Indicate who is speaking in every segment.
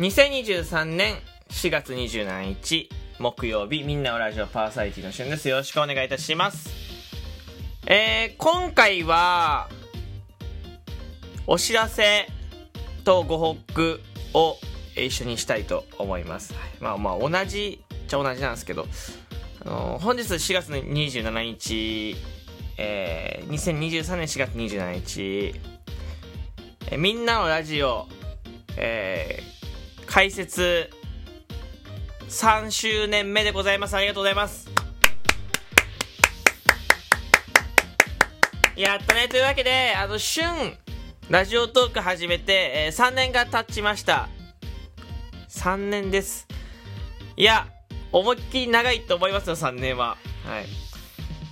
Speaker 1: 2023年4月27日木曜日みんなのラジオパーサイティの旬です。よろしくお願いいたします。えー、今回はお知らせとご報告を一緒にしたいと思います、まあまあ同じっちゃ同じなんですけど、あのー、本日4月27日えー、2023年4月27日、えー、みんなのラジオ、えー、開設3周年目でございます。ありがとうございます。やったね。というわけで、あの、旬、ラジオトーク始めて、えー、3年が経ちました。3年です。いや、思いっきり長いと思いますよ、3年は。はい。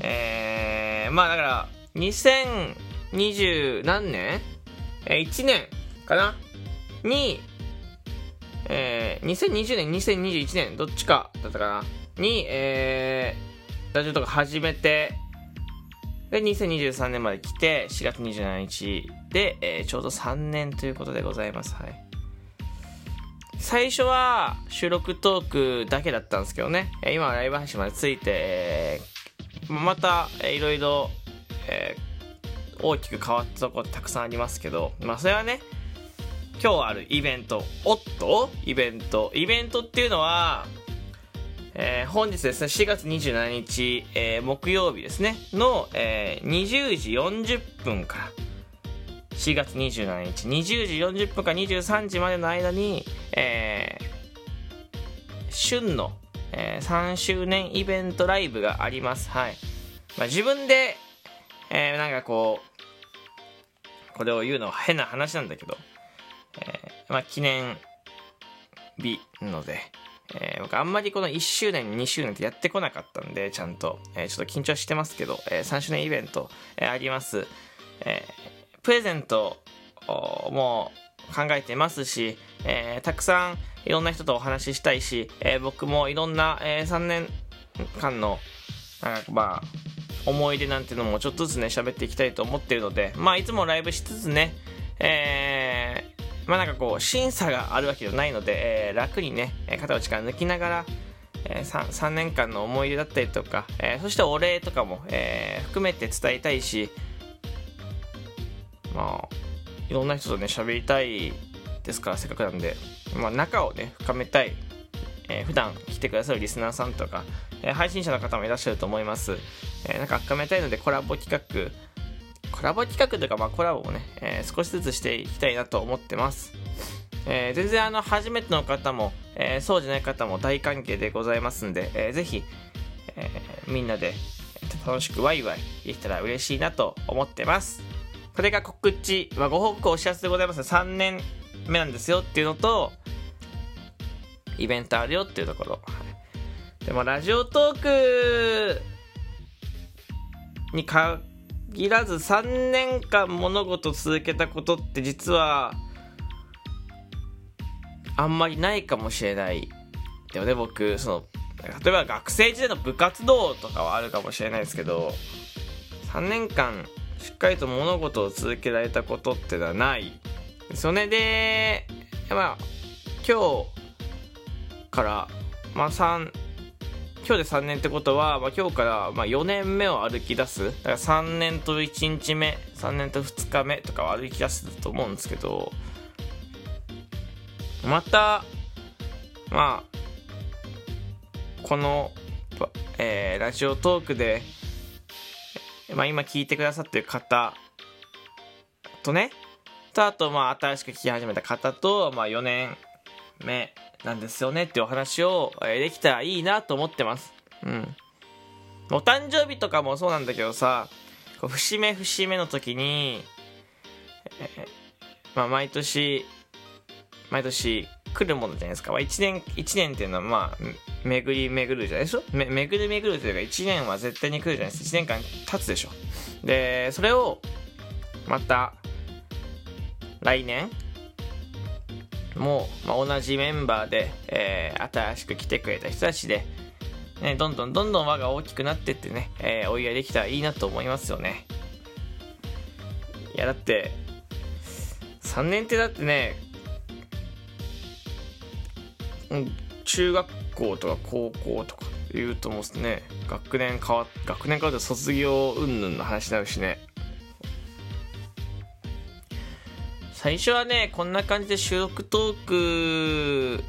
Speaker 1: えー、まあだから、2020何年？えー、1年かな？に、えー、2020年、2021年、どっちかだったかな？に、えー、ラジオとか始めて、で、2023年まで来て、4月27日で、えー、ちょうど3年ということでございます。はい。最初は収録トークだけだったんですけどね、今はライブ配信までついて、えー、また、えー、いろいろ、えー、大きく変わったとこたくさんありますけど、まあそれはね、今日あるイベント、おっと？イベント。イベントっていうのは、えー、本日ですね、4月27日、えー、木曜日ですね、の、えー、20時40分から、4月27日、20時40分から23時までの間に、えー、旬の、えー、3周年イベントライブがあります。はい。まあ、自分で、えー、なんかこう、これを言うのは変な話なんだけど、えー、まあ、記念日ので、えー、僕あんまりこの1周年、2周年ってやってこなかったんで、ちゃんと、えー、ちょっと緊張してますけど、えー、3周年イベント、えー、あります。えー、プレゼントも考えてますし、えー、たくさんいろんな人とお話ししたいし、えー、僕もいろんな、えー、3年間の、なんかまあ、思い出なんてのもちょっとずつね、喋っていきたいと思ってるので、まあ、いつもライブしつつね、えまあなんかこう、審査があるわけじゃないので、えー、楽にね、肩の力抜きながら、えー、3, 3年間の思い出だったりとか、えー、そしてお礼とかも、えー、含めて伝えたいし、まあ、いろんな人とね、喋りたいですから、せっかくなんで、まあ仲をね、深めたい、えー、普段来てくださるリスナーさんとか、えー、配信者の方もいらっしゃると思います。えー、なんか深めたいのでコラボ企画、ラボ企画とか、まあ、コラボをね、えー、少しずつしていきたいなと思ってます。えー、全然あの、初めての方も、えー、そうじゃない方も大歓迎でございますんで、えー、ぜひ、えー、みんなで楽しくワイワイできたら嬉しいなと思ってます。これが告知、まあ、ご報告お知らせでございます。3年目なんですよっていうのと、イベントあるよっていうところ。はい、でも、ラジオトークにか限らず3年間物事続けたことって実はあんまりないかもしれないでもね。僕その例えば学生時代の部活動とかはあるかもしれないですけど3年間しっかりと物事を続けられたことってのはないそれでまあ今日からまあ3今日で3年ってことは、まあ、今日からま4年目を歩き出す。だから3年と1日目3年と2日目とかを歩き出すと思うんですけどまたまあこの、えー、ラジオトークで、まあ、今聞いてくださってる方とねとあとまあ新しく聞き始めた方と、まあ、4年目なんですよねっていうお話を、えできたらいいなと思ってます。うん。お誕生日とかもそうなんだけどさ、こう節目節目の時に、えー、まあ毎年、毎年来るものじゃないですか。まあ、1年、1年っていうのはまあ、巡り巡るじゃないでしょ？め巡り巡るというか1年は絶対に来るじゃないですか。1年間経つでしょ。で、それを、また、来年、も、まあ、同じメンバーで、えー、新しく来てくれた人たちで、ね、どんどんどんどん輪が大きくなってってね、えー、お祝いできたらいいなと思いますよね。いや、だって、3年ってだってね、中学校とか高校とか言うともうね学年変わっ学年変わって卒業云々の話になるしね最初はねこんな感じで収録トーク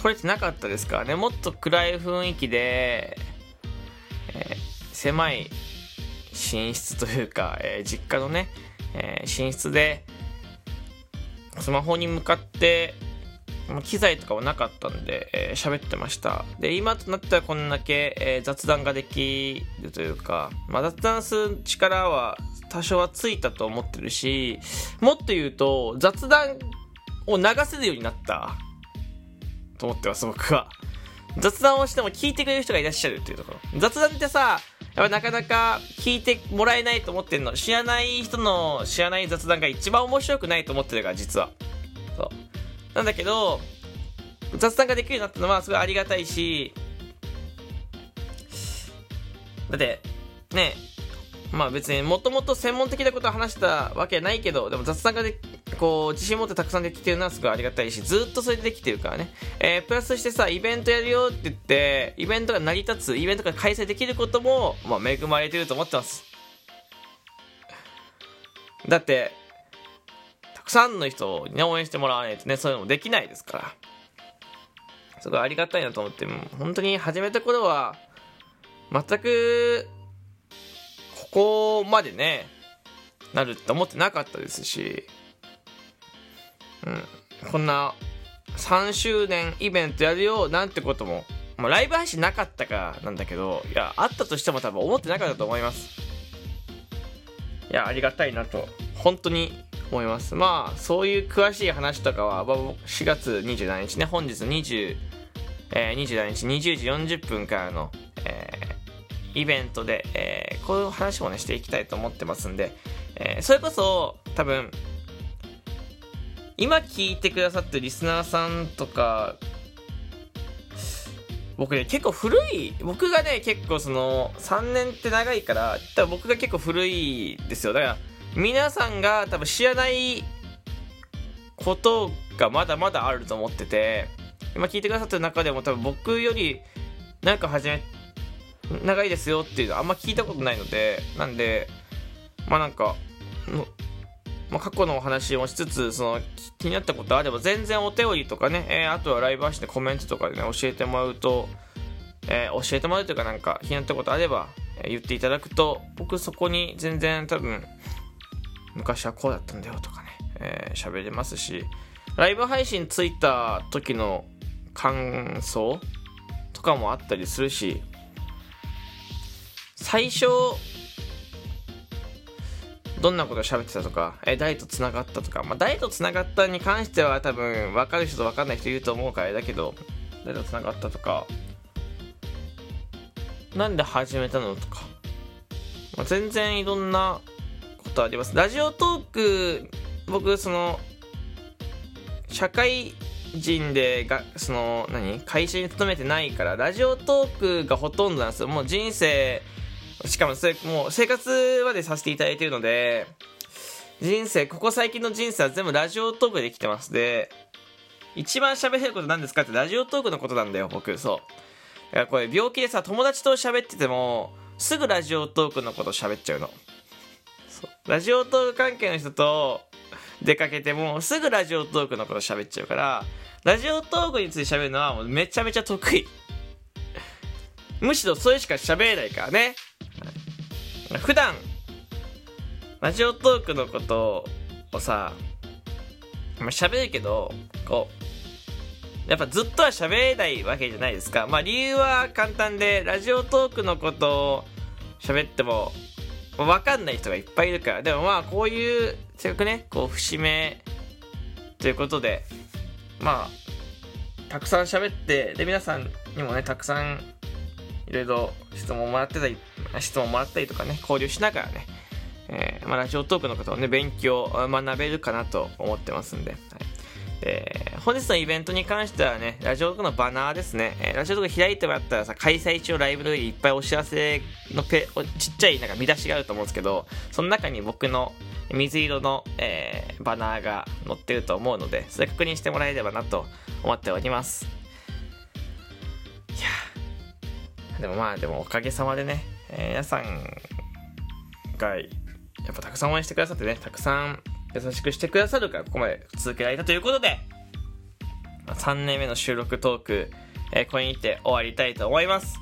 Speaker 1: 撮れてなかったですからね。もっと暗い雰囲気で、えー、狭い寝室というか、えー、実家のね、えー、寝室でスマホに向かって機材とかはなかったんで、えー、喋ってました。で、今となってはこんだけ、えー、雑談ができるというか、まあ、雑談する力は多少はついたと思ってるし、もっと言うと、雑談を流せるようになったと思ってます、僕は。雑談をしても聞いてくれる人がいらっしゃるっていうところ。雑談ってさ、やっぱなかなか聞いてもらえないと思ってるの。知らない人の知らない雑談が一番面白くないと思ってるから、実は。なんだけど、雑談ができるようになったのはすごいありがたいし、だって、ね、まあ別にもともと専門的なことを話したわけないけど、でも雑談がで、こう、自信持ってたくさんできてるのはすごいありがたいし、ずっとそれでできてるからね。えー、プラスしてさ、イベントやるよって言って、イベントが成り立つ、イベントが開催できることも、まあ恵まれてると思ってます。だって、くさんの人にね、応援してもらわないとね、そういうのもできないですから。すごいありがたいなと思って、もう本当に始めた頃は、全くここまでね、なるって思ってなかったですし、うん、こんな3周年イベントやるよなんてことも、まあ、ライブ配信なかったかなんだけど、いや、あったとしても多分思ってなかったと思います。いや、ありがたいなと、本当に思います。まあ、そういう詳しい話とかは、4月27日ね、本日20、えー、27日20時40分からの、えー、イベントで、えーこういう話もね、していきたいと思ってますんで、えー、それこそ、多分、今聞いてくださってるリスナーさんとか、僕ね、結構古い、僕がね、結構その、3年って長いから、多分僕が結構古いですよ。だから、皆さんが多分知らないことがまだまだあると思ってて、今聞いてくださってる中でも多分僕より、なんか始め長いですよっていうのあんま聞いたことないので、なんで、まあなんか、まあ、過去のお話をしつつ、その気になったことあれば全然お便りとかね、えー、あとはライブ配信でコメントとかでね、教えてもらうと、えー、教えてもらうというかなんか気になったことあれば、え、言っていただくと、僕そこに全然多分、昔はこうだったんだよとかね、えー、喋れますし、ライブ配信ついた時の感想とかもあったりするし、最初、どんなこと喋ってたとか、え、誰と繋がったとか、まあ、誰と繋がったに関しては多分、分かる人と分かんない人いると思うからあれだけど、誰と繋がったとか、なんで始めたのとか、まあ、全然いろんなことあります。ラジオトーク、僕、その、社会人でが、その、何？会社に勤めてないから、ラジオトークがほとんどなんですよ。もう人生、しかもそれ、もう生活までさせていただいてるので、人生、ここ最近の人生は全部ラジオトークで来てます。で、一番喋れることなんですかってラジオトークのことなんだよ、僕。そう。だからこれ病気でさ、友達と喋ってても、すぐラジオトークのこと喋っちゃうの。ラジオトーク関係の人と出かけても、すぐラジオトークのこと喋っちゃうから、ラジオトークについて喋るのはもうめちゃめちゃ得意。むしろそれしか喋れないからね。普段、ラジオトークのことをさ、まあ、喋るけど、こう、やっぱずっとは喋れないわけじゃないですか。まあ理由は簡単で、ラジオトークのことを喋っても、わかんない人がいっぱいいるから。でもまあこういう、せっかくね、こう節目ということで、まあ、たくさん喋って、で皆さんにもね、たくさんいろいろ質問もらってたり、質問もらったりとかね、交流しながらね、えー、まあ、ラジオトークのことをね、勉強、学べるかなと思ってますんで、はい。えー、本日のイベントに関してはね、ラジオとかのバナーですね、えー、ラジオとか開いてもらったらさ、開催中ライブの時にいっぱいお知らせのペちっちゃいなんか見出しがあると思うんですけど、その中に僕の水色の、えー、バナーが載ってると思うので、それ確認してもらえればなと思っております。いやでもまあ、でもおかげさまでね、え皆さんがやっぱたくさん応援してくださってね、たくさん優しくしてくださるからここまで続けられたということで、3年目の収録トーク、えー、これにて終わりたいと思います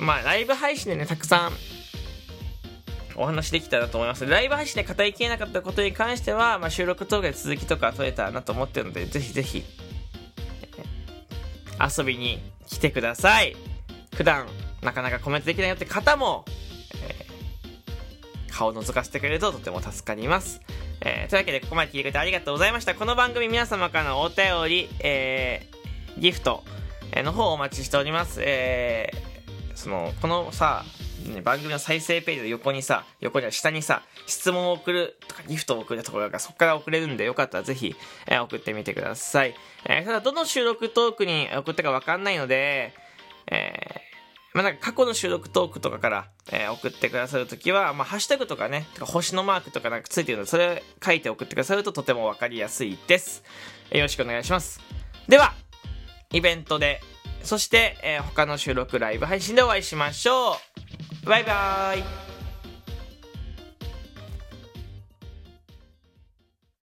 Speaker 1: まあライブ配信でねたくさんお話できたらと思います。ライブ配信で語りきれなかったことに関しては、まあ、収録動画で続きとか撮れたらなと思ってるので、ぜひぜひ、遊びに来てください。普段、なかなかコメントできないよって方も、顔を覗かせてくれるととても助かります。えー、というわけで、ここまで聞いてくれてありがとうございました。この番組皆様からのお便り、えー、ギフトの方をお待ちしております。えー、その、このさ、番組の再生ページの横にさ、横には下にさ、質問を送るとかギフトを送るところがそこから送れるんで、よかったらぜひ、えー、送ってみてください。えー、ただ、どの収録トークに送ったかわかんないので、えー、まあ、なんか過去の収録トークとかから、えー、送ってくださるときは、まあ、ハッシュタグとかね、とか星のマークとかなんかついてるので、それ書いて送ってくださるととてもわかりやすいです。よろしくお願いします。では、イベントで、そして、えー、他の収録ライブ配信でお会いしましょう。バイバーイ